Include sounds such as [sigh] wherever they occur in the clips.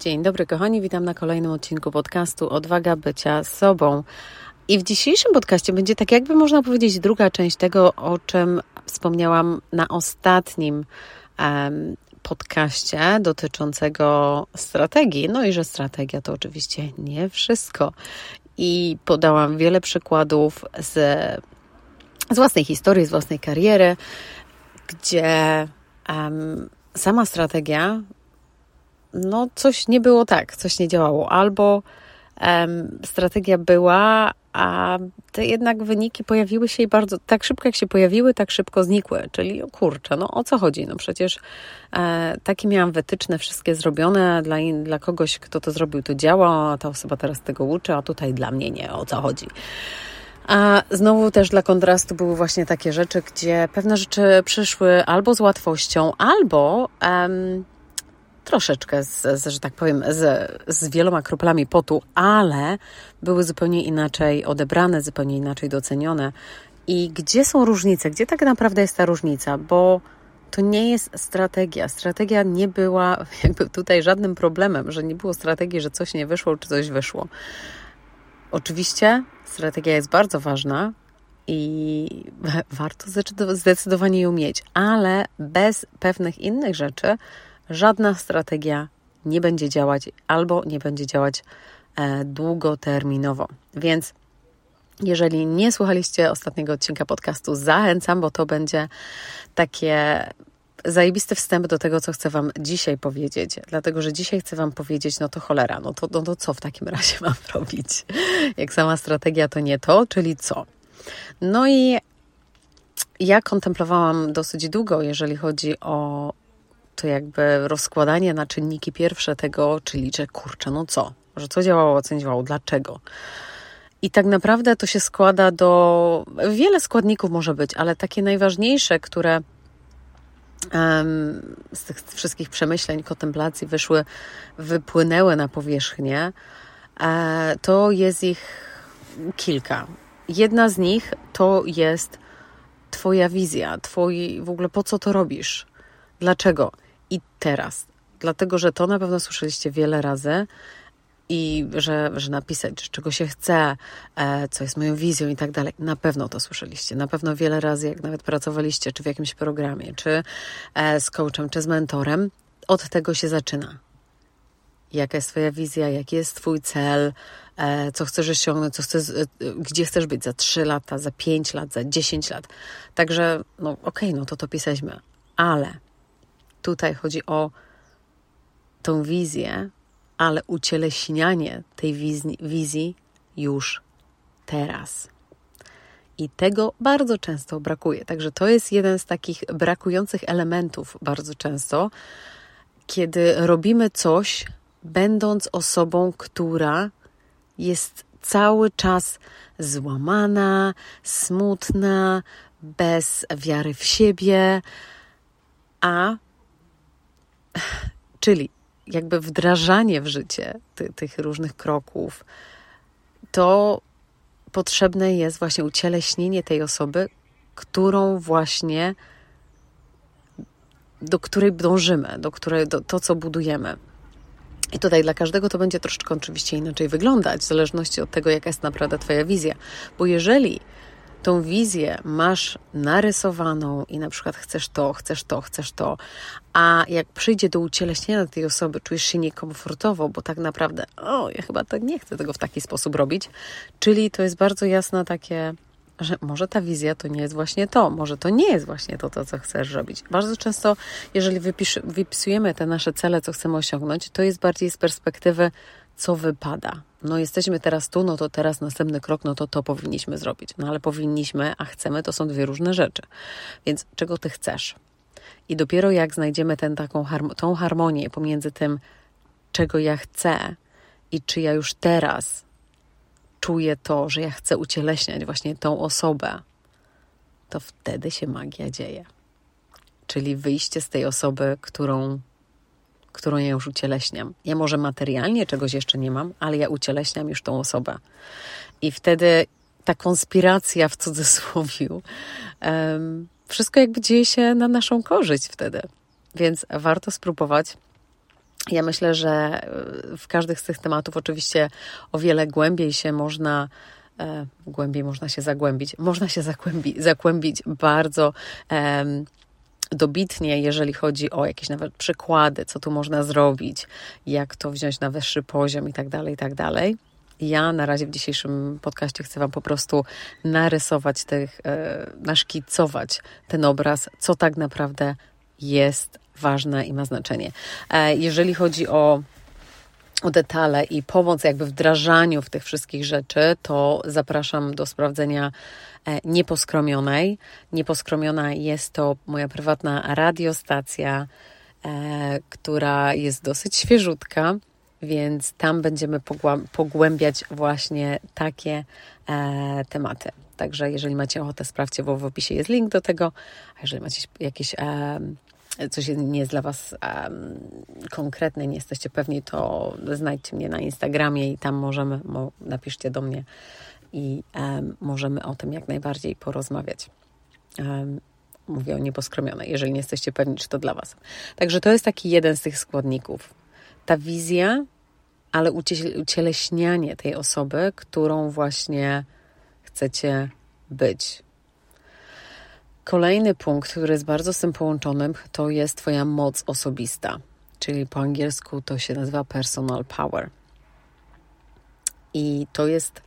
Dzień dobry, kochani, witam na kolejnym odcinku podcastu Odwaga bycia sobą. I w dzisiejszym podcaście będzie tak, jakby można powiedzieć, druga część tego, o czym wspomniałam na ostatnim um, podcaście dotyczącego strategii. No i że strategia to oczywiście nie wszystko. I podałam wiele przykładów z, z własnej historii, z własnej kariery, gdzie um, sama strategia no coś nie było tak, coś nie działało. Albo strategia była, a te jednak wyniki pojawiły się i bardzo tak szybko jak się pojawiły, tak szybko znikły. Czyli o kurczę, no o co chodzi? No przecież e, takie miałam wytyczne wszystkie zrobione dla, in, dla kogoś, kto to zrobił, to działa, a ta osoba teraz tego uczy, a tutaj dla mnie nie, o co chodzi. A znowu też dla kontrastu były właśnie takie rzeczy, gdzie pewne rzeczy przyszły albo z łatwością, albo um, troszeczkę, z, z, że tak powiem, z, z wieloma kroplami potu, ale były zupełnie inaczej odebrane, zupełnie inaczej docenione. I gdzie są różnice? Gdzie tak naprawdę jest ta różnica? Bo to nie jest strategia. Strategia nie była [laughs] jakby tutaj żadnym problemem, że nie było strategii, że coś nie wyszło, czy coś wyszło. Oczywiście strategia jest bardzo ważna i [laughs] warto zdecydowanie ją mieć, ale bez pewnych innych rzeczy żadna strategia nie będzie działać albo nie będzie działać e, długoterminowo. Więc jeżeli nie słuchaliście ostatniego odcinka podcastu, zachęcam, bo to będzie takie zajebisty wstęp do tego, co chcę Wam dzisiaj powiedzieć. Dlatego, że dzisiaj chcę Wam powiedzieć, no to cholera, no to, no to co w takim razie [laughs] mam robić? Jak sama strategia to nie to, czyli co? No i ja kontemplowałam dosyć długo, jeżeli chodzi o to jakby rozkładanie na czynniki pierwsze tego, czyli że kurczę, no co? Że co działało, co nie działało, dlaczego? I tak naprawdę to się składa do. Wiele składników może być, ale takie najważniejsze, które um, z tych wszystkich przemyśleń, kontemplacji wyszły, wypłynęły na powierzchnię, e, to jest ich kilka. Jedna z nich to jest Twoja wizja, Twój w ogóle po co to robisz? Dlaczego? I teraz. Dlatego, że to na pewno słyszeliście wiele razy i że, że napisać, czego się chce, e, co jest moją wizją i tak dalej. Na pewno to słyszeliście. Na pewno wiele razy, jak nawet pracowaliście, czy w jakimś programie, czy e, z coachem, czy z mentorem, od tego się zaczyna. Jaka jest Twoja wizja, jaki jest Twój cel, e, co chcesz osiągnąć, co chcesz, gdzie chcesz być za 3 lata, za 5 lat, za 10 lat. Także, no okej, okay, no to to pisaliśmy. Ale Tutaj chodzi o tą wizję, ale ucieleśnianie tej wizji, wizji już teraz. I tego bardzo często brakuje. Także to jest jeden z takich brakujących elementów bardzo często, kiedy robimy coś, będąc osobą, która jest cały czas złamana, smutna, bez wiary w siebie, a Czyli jakby wdrażanie w życie ty, tych różnych kroków, to potrzebne jest właśnie ucieleśnienie tej osoby, którą właśnie do której dążymy, do której, do, to, co budujemy. I tutaj dla każdego to będzie troszeczkę oczywiście inaczej wyglądać, w zależności od tego, jaka jest naprawdę Twoja wizja. Bo jeżeli tą wizję masz narysowaną i na przykład chcesz to, chcesz to, chcesz to, a jak przyjdzie do ucieleśnienia tej osoby, czujesz się niekomfortowo, bo tak naprawdę, o, ja chyba tak nie chcę tego w taki sposób robić, czyli to jest bardzo jasne takie, że może ta wizja to nie jest właśnie to, może to nie jest właśnie to, to co chcesz robić. Bardzo często, jeżeli wypisujemy te nasze cele, co chcemy osiągnąć, to jest bardziej z perspektywy, co wypada. No jesteśmy teraz tu, no to teraz następny krok, no to to powinniśmy zrobić. No ale powinniśmy, a chcemy, to są dwie różne rzeczy. Więc czego ty chcesz? I dopiero jak znajdziemy ten, taką, tą harmonię pomiędzy tym, czego ja chcę i czy ja już teraz czuję to, że ja chcę ucieleśniać właśnie tą osobę, to wtedy się magia dzieje. Czyli wyjście z tej osoby, którą którą ja już ucieleśniam. Ja może materialnie czegoś jeszcze nie mam, ale ja ucieleśniam już tą osobę. I wtedy ta konspiracja w cudzysłowie, um, wszystko jakby dzieje się na naszą korzyść wtedy. Więc warto spróbować Ja myślę, że w każdych z tych tematów oczywiście o wiele głębiej się można e, głębiej można się zagłębić. Można się zagłębi, zagłębić bardzo e, dobitnie, jeżeli chodzi o jakieś nawet przykłady, co tu można zrobić, jak to wziąć na wyższy poziom i tak dalej, i tak dalej. Ja na razie w dzisiejszym podcaście chcę Wam po prostu narysować tych, e, naszkicować ten obraz, co tak naprawdę jest ważne i ma znaczenie. E, jeżeli chodzi o o detale i pomoc jakby wdrażaniu w tych wszystkich rzeczy, to zapraszam do sprawdzenia e, Nieposkromionej. Nieposkromiona jest to moja prywatna radiostacja, która jest dosyć świeżutka więc tam będziemy pogłębiać właśnie takie e, tematy. Także jeżeli macie ochotę, sprawdźcie, bo w opisie jest link do tego. A jeżeli macie jakieś e, coś nie jest dla Was e, konkretne, nie jesteście pewni, to znajdźcie mnie na Instagramie i tam możemy, mo, napiszcie do mnie i e, możemy o tym jak najbardziej porozmawiać. E, mówię o nieposkromionej, jeżeli nie jesteście pewni, czy to dla Was. Także to jest taki jeden z tych składników ta wizja, ale ucieleśnianie tej osoby, którą właśnie chcecie być. Kolejny punkt, który jest bardzo z tym połączony, to jest Twoja moc osobista, czyli po angielsku to się nazywa personal power. I to jest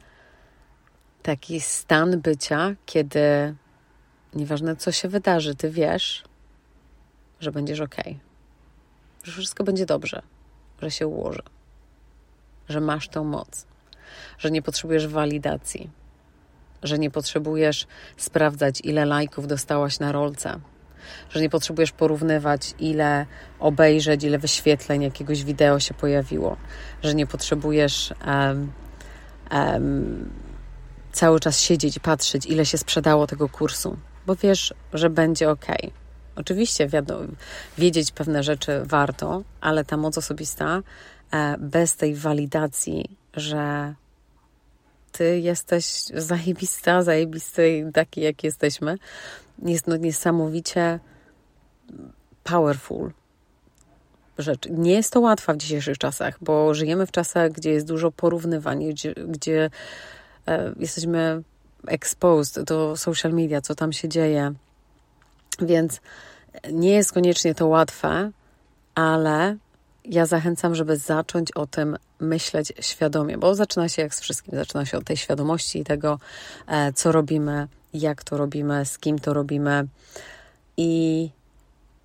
taki stan bycia, kiedy nieważne co się wydarzy, ty wiesz, że będziesz ok, że wszystko będzie dobrze, że się ułoży, że masz tą moc, że nie potrzebujesz walidacji, że nie potrzebujesz sprawdzać, ile lajków dostałaś na rolce, że nie potrzebujesz porównywać, ile obejrzeć, ile wyświetleń jakiegoś wideo się pojawiło, że nie potrzebujesz um, um, cały czas siedzieć i patrzeć, ile się sprzedało tego kursu, bo wiesz, że będzie ok. Oczywiście wiadomo, wiedzieć pewne rzeczy warto, ale ta moc osobista e, bez tej walidacji, że ty jesteś zajebista, zajebisty taki, jak jesteśmy, jest no niesamowicie powerful rzecz. Nie jest to łatwa w dzisiejszych czasach, bo żyjemy w czasach, gdzie jest dużo porównywań, gdzie, gdzie e, jesteśmy exposed do social media, co tam się dzieje. Więc nie jest koniecznie to łatwe, ale ja zachęcam, żeby zacząć o tym myśleć świadomie, bo zaczyna się jak z wszystkim, zaczyna się od tej świadomości i tego, e, co robimy, jak to robimy, z kim to robimy. I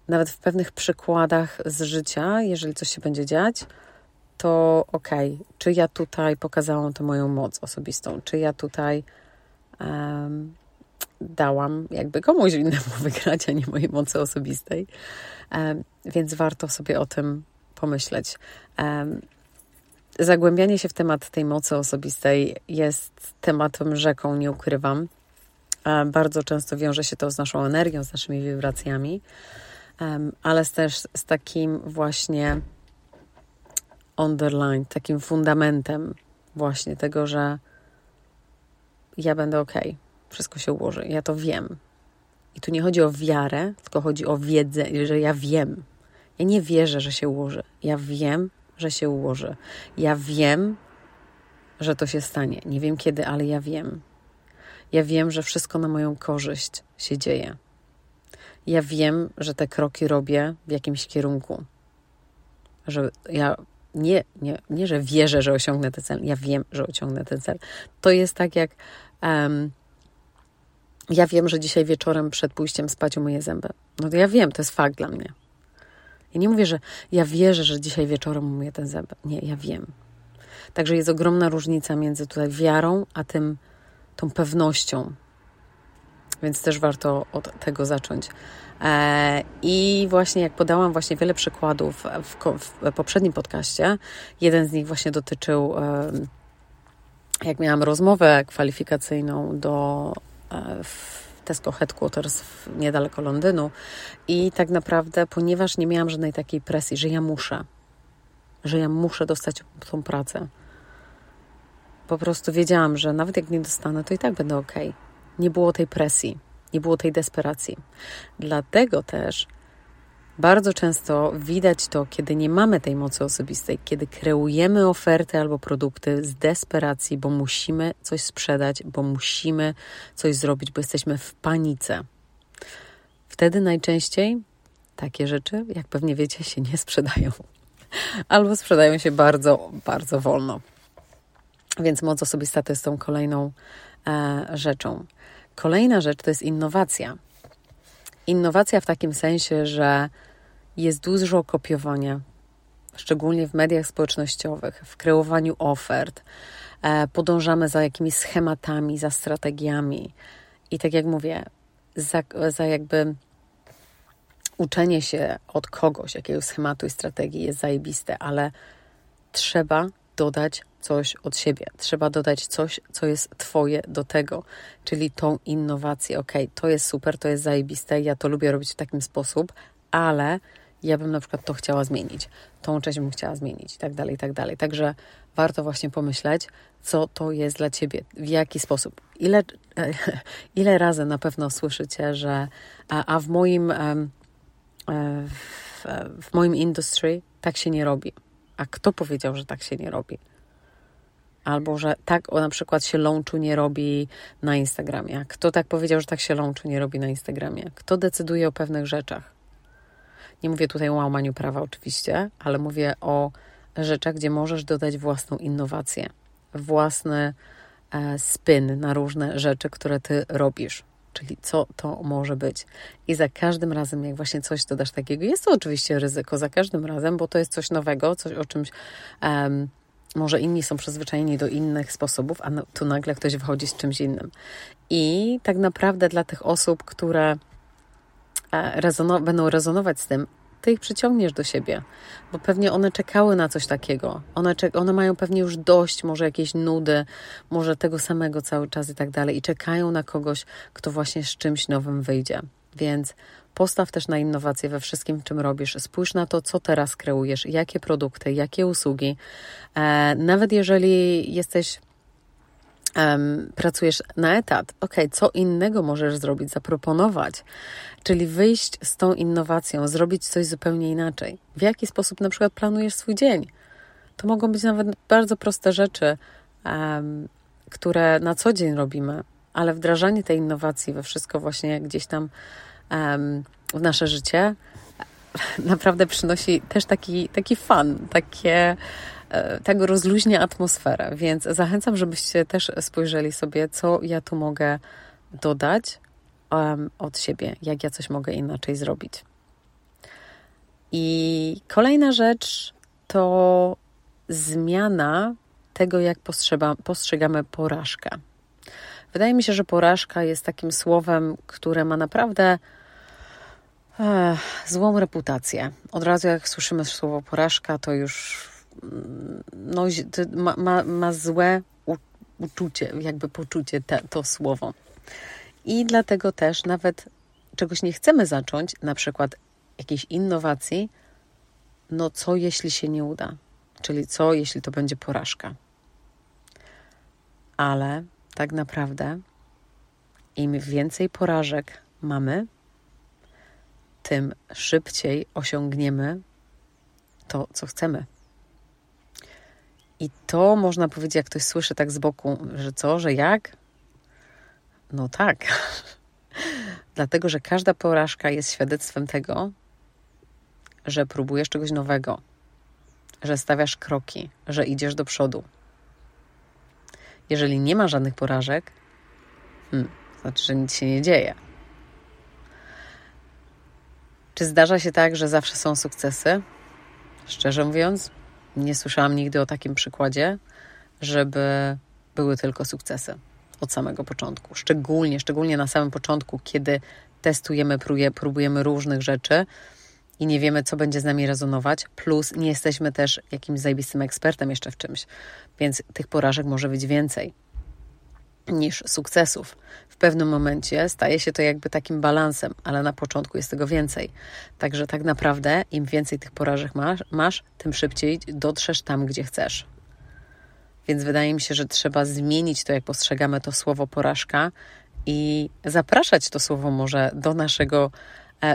nawet w pewnych przykładach z życia, jeżeli coś się będzie dziać, to okej, okay, czy ja tutaj pokazałam tę moją moc osobistą, czy ja tutaj um, dałam jakby komuś innemu [laughs] wygrać, a nie mojej mocy osobistej. Więc warto sobie o tym pomyśleć. Zagłębianie się w temat tej mocy osobistej jest tematem rzeką, nie ukrywam. Bardzo często wiąże się to z naszą energią, z naszymi wibracjami, ale też z takim właśnie underline, takim fundamentem właśnie tego, że ja będę ok, wszystko się ułoży. Ja to wiem. I tu nie chodzi o wiarę, tylko chodzi o wiedzę, że ja wiem. Ja nie wierzę, że się ułoży. Ja wiem, że się ułoży. Ja wiem, że to się stanie. Nie wiem kiedy, ale ja wiem. Ja wiem, że wszystko na moją korzyść się dzieje. Ja wiem, że te kroki robię w jakimś kierunku. Że ja nie, nie, nie że wierzę, że osiągnę ten cel, ja wiem, że osiągnę ten cel. To jest tak jak um, ja wiem, że dzisiaj wieczorem przed pójściem spać umyję zęby. No to ja wiem, to jest fakt dla mnie. Ja nie mówię, że ja wierzę, że dzisiaj wieczorem umyję ten zęby. Nie, ja wiem. Także jest ogromna różnica między tutaj wiarą, a tym, tą pewnością. Więc też warto od tego zacząć. E, I właśnie jak podałam właśnie wiele przykładów w, w poprzednim podcaście, jeden z nich właśnie dotyczył, jak miałam rozmowę kwalifikacyjną do w Tesco Headquarters niedaleko Londynu i tak naprawdę, ponieważ nie miałam żadnej takiej presji, że ja muszę, że ja muszę dostać tą pracę, po prostu wiedziałam, że nawet jak nie dostanę, to i tak będę ok. Nie było tej presji, nie było tej desperacji. Dlatego też Bardzo często widać to, kiedy nie mamy tej mocy osobistej, kiedy kreujemy oferty albo produkty z desperacji, bo musimy coś sprzedać, bo musimy coś zrobić, bo jesteśmy w panice. Wtedy najczęściej takie rzeczy, jak pewnie wiecie, się nie sprzedają. Albo sprzedają się bardzo, bardzo wolno. Więc moc osobista to jest tą kolejną e, rzeczą. Kolejna rzecz to jest innowacja. Innowacja w takim sensie, że jest dużo kopiowania, szczególnie w mediach społecznościowych, w kreowaniu ofert. E, podążamy za jakimiś schematami, za strategiami. I tak jak mówię, za, za jakby uczenie się od kogoś jakiegoś schematu i strategii jest zajebiste, ale trzeba dodać coś od siebie. Trzeba dodać coś, co jest Twoje do tego, czyli tą innowację. Ok, to jest super, to jest zajebiste, ja to lubię robić w takim sposób, ale ja bym na przykład to chciała zmienić, tą część bym chciała zmienić i tak dalej, i tak dalej. Także warto właśnie pomyśleć, co to jest dla Ciebie, w jaki sposób. Ile, [laughs] ile razy na pewno słyszycie, że a, a w moim w, w moim industry tak się nie robi. A kto powiedział, że tak się nie robi? Albo że tak o, na przykład się launchu nie robi na Instagramie. Kto tak powiedział, że tak się launchu nie robi na Instagramie? Kto decyduje o pewnych rzeczach? Nie mówię tutaj o łamaniu prawa oczywiście, ale mówię o rzeczach, gdzie możesz dodać własną innowację, własny e, spin na różne rzeczy, które ty robisz czyli co to może być. I za każdym razem, jak właśnie coś dodasz takiego, jest to oczywiście ryzyko za każdym razem, bo to jest coś nowego, coś o czymś. Um, może inni są przyzwyczajeni do innych sposobów, a tu nagle ktoś wychodzi z czymś innym. I tak naprawdę dla tych osób, które e, rezono będą rezonować z tym, ty ich przyciągniesz do siebie, bo pewnie one czekały na coś takiego. One, one mają pewnie już dość, może jakieś nudy, może tego samego cały czas i tak dalej, i czekają na kogoś, kto właśnie z czymś nowym wyjdzie. Więc postaw też na innowacje we wszystkim, czym robisz. Spójrz na to, co teraz kreujesz, jakie produkty, jakie usługi. E, nawet jeżeli jesteś pracujesz na etat, ok, co innego możesz zrobić, zaproponować, czyli wyjść z tą innowacją, zrobić coś zupełnie inaczej. W jaki sposób na przykład planujesz swój dzień? To mogą być nawet bardzo proste rzeczy, które na co dzień robimy, ale wdrażanie tej innowacji we wszystko właśnie gdzieś tam w nasze życie naprawdę przynosi też taki, taki fan, takie E, tego rozluźnia atmosferę, więc zachęcam, żebyście też spojrzeli sobie, co ja tu mogę dodać um, od siebie, jak ja coś mogę inaczej zrobić. I kolejna rzecz to zmiana tego, jak postrzegamy porażkę. Wydaje mi się, że porażka jest takim słowem, które ma naprawdę eh, złą reputację. Od razu, jak słyszymy słowo porażka, to już no, ma, ma, ma złe uczucie, jakby poczucie te, to słowo. I dlatego też nawet czegoś nie chcemy zacząć, na przykład jakiejś innowacji, no co jeśli się nie uda? Czyli co jeśli to będzie porażka? Ale tak naprawdę im więcej porażek mamy, tym szybciej osiągniemy to, co chcemy. I to można powiedzieć, jak ktoś słyszy tak z boku, że co, że jak? No tak. [laughs] Dlatego, że każda porażka jest świadectwem tego, że próbujesz czegoś nowego, że stawiasz kroki, że idziesz do przodu. Jeżeli nie ma żadnych porażek, hmm, znaczy, że nic się nie dzieje. Czy zdarza się tak, że zawsze są sukcesy? Szczerze mówiąc, nie słyszałam nigdy o takim przykładzie, żeby były tylko sukcesy od samego początku. Szczególnie, szczególnie na samym początku, kiedy testujemy, próbujemy różnych rzeczy i nie wiemy, co będzie z nami rezonować, plus nie jesteśmy też jakimś zajebistym ekspertem jeszcze w czymś, więc tych porażek może być więcej niż sukcesów. W pewnym momencie staje się to jakby takim balansem, ale na początku jest tego więcej. Także tak naprawdę im więcej tych porażek masz, masz tym szybciej dotrzesz tam, gdzie chcesz. Więc wydaje mi się, że trzeba zmienić to, jak postrzegamy to słowo porażka i zapraszać to słowo może do naszego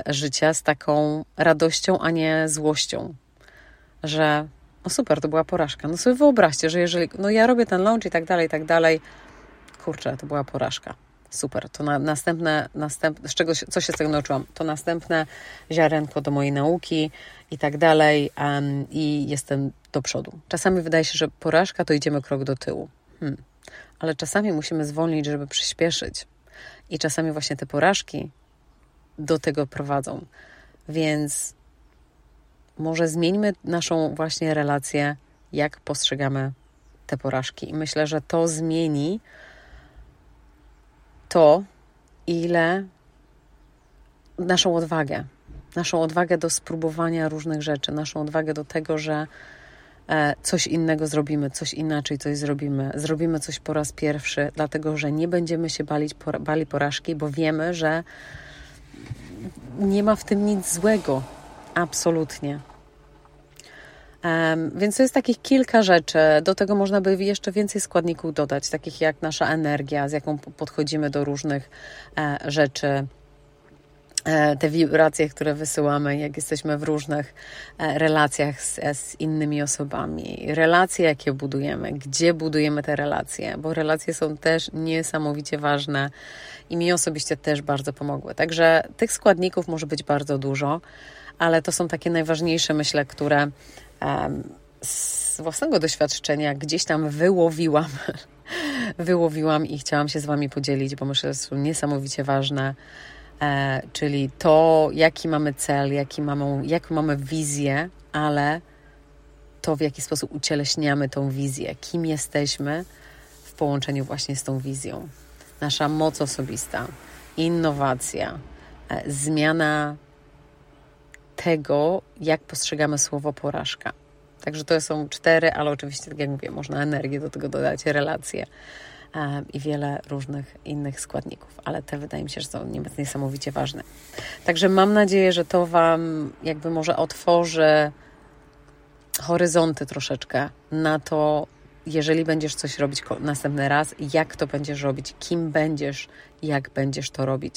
życia z taką radością, a nie złością, że no super, to była porażka. No sobie wyobraźcie, że jeżeli, no ja robię ten launch i tak dalej, i tak dalej, kurczę, to była porażka. Super, to na, następne, następne, z czego, co się z tego nauczyłam, to następne ziarenko do mojej nauki i tak dalej um, i jestem do przodu. Czasami wydaje się, że porażka to idziemy krok do tyłu, hmm. ale czasami musimy zwolnić, żeby przyspieszyć i czasami właśnie te porażki do tego prowadzą, więc może zmieńmy naszą właśnie relację, jak postrzegamy te porażki. I myślę, że to zmieni to, ile naszą odwagę, naszą odwagę do spróbowania różnych rzeczy, naszą odwagę do tego, że e, coś innego zrobimy, coś inaczej coś zrobimy, zrobimy coś po raz pierwszy, dlatego że nie będziemy się bali, bali porażki, bo wiemy, że nie ma w tym nic złego. Absolutnie. Um, więc jest takich kilka rzeczy. Do tego można by jeszcze więcej składników dodać, takich jak nasza energia, z jaką podchodzimy do różnych e, rzeczy te wibracje, które wysyłamy, jak jesteśmy w różnych e, relacjach z, z, innymi osobami, relacje, jakie budujemy, gdzie budujemy te relacje, bo relacje są też niesamowicie ważne i mi osobiście też bardzo pomogły. Także tych składników może być bardzo dużo, ale to są takie najważniejsze, myślę, które z własnego doświadczenia gdzieś tam wyłowiłam, [laughs] wyłowiłam i chciałam się z Wami podzielić, bo myślę, że są niesamowicie ważne, e, czyli to, jaki mamy cel, jaki mamy, jak mamy wizję, ale to, w jaki sposób ucieleśniamy tą wizję, kim jesteśmy w połączeniu właśnie z tą wizją. Nasza moc osobista, innowacja, e, zmiana tego, jak postrzegamy słowo porażka. Także to są cztery, ale oczywiście, tak jak mówię, można energię do tego dodać, relacje i wiele różnych innych składników, ale te wydaje mi się, że są niesamowicie ważne. Także mam nadzieję, że to Wam jakby może otworzy horyzonty troszeczkę na to, jeżeli będziesz coś robić następny raz, jak to będziesz robić, kim będziesz, jak będziesz to robić.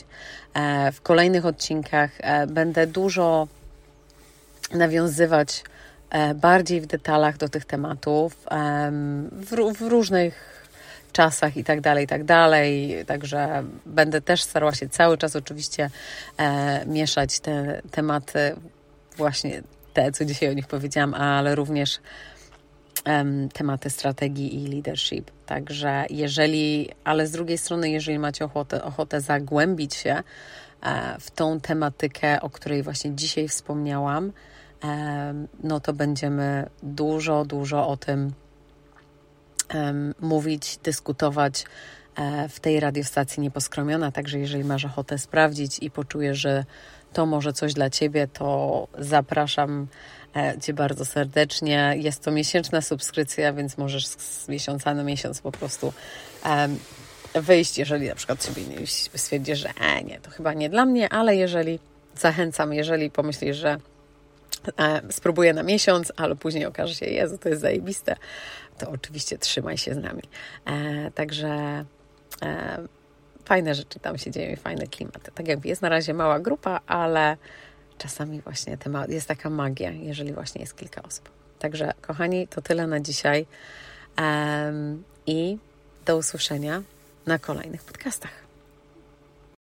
E, w kolejnych odcinkach e, będę dużo nawiązywać e, bardziej w detalach do tych tematów w różnych czasach i tak dalej, i tak dalej. Także będę też starała się cały czas oczywiście e, mieszać te tematy, właśnie te, co dzisiaj o nich powiedziałam, ale również tematy strategii i leadership. Także jeżeli, ale z drugiej strony, jeżeli macie ochotę, ochotę zagłębić się e, w tą tematykę, o której właśnie dzisiaj wspomniałam, no to będziemy dużo, dużo o tym mówić, dyskutować e, w tej radiostacji Nieposkromiona. Także jeżeli masz ochotę sprawdzić i poczujesz, że to może coś dla Ciebie, to zapraszam e, Cię bardzo serdecznie. Jest to miesięczna subskrypcja, więc możesz z miesiąca na miesiąc po prostu wyjść, jeżeli na przykład sobie stwierdzisz, że e, nie, to chyba nie dla mnie, ale jeżeli zachęcam, jeżeli pomyślisz, że E, spróbuję na miesiąc, ale później okaże się, Jezu, to jest zajebiste, to oczywiście trzymaj się z nami. E, także e, fajne rzeczy tam się dzieją i fajne klimaty. Tak jakby jest na razie mała grupa, ale czasami właśnie jest taka magia, jeżeli właśnie jest kilka osób. Także kochani, to tyle na dzisiaj i do usłyszenia na kolejnych podcastach.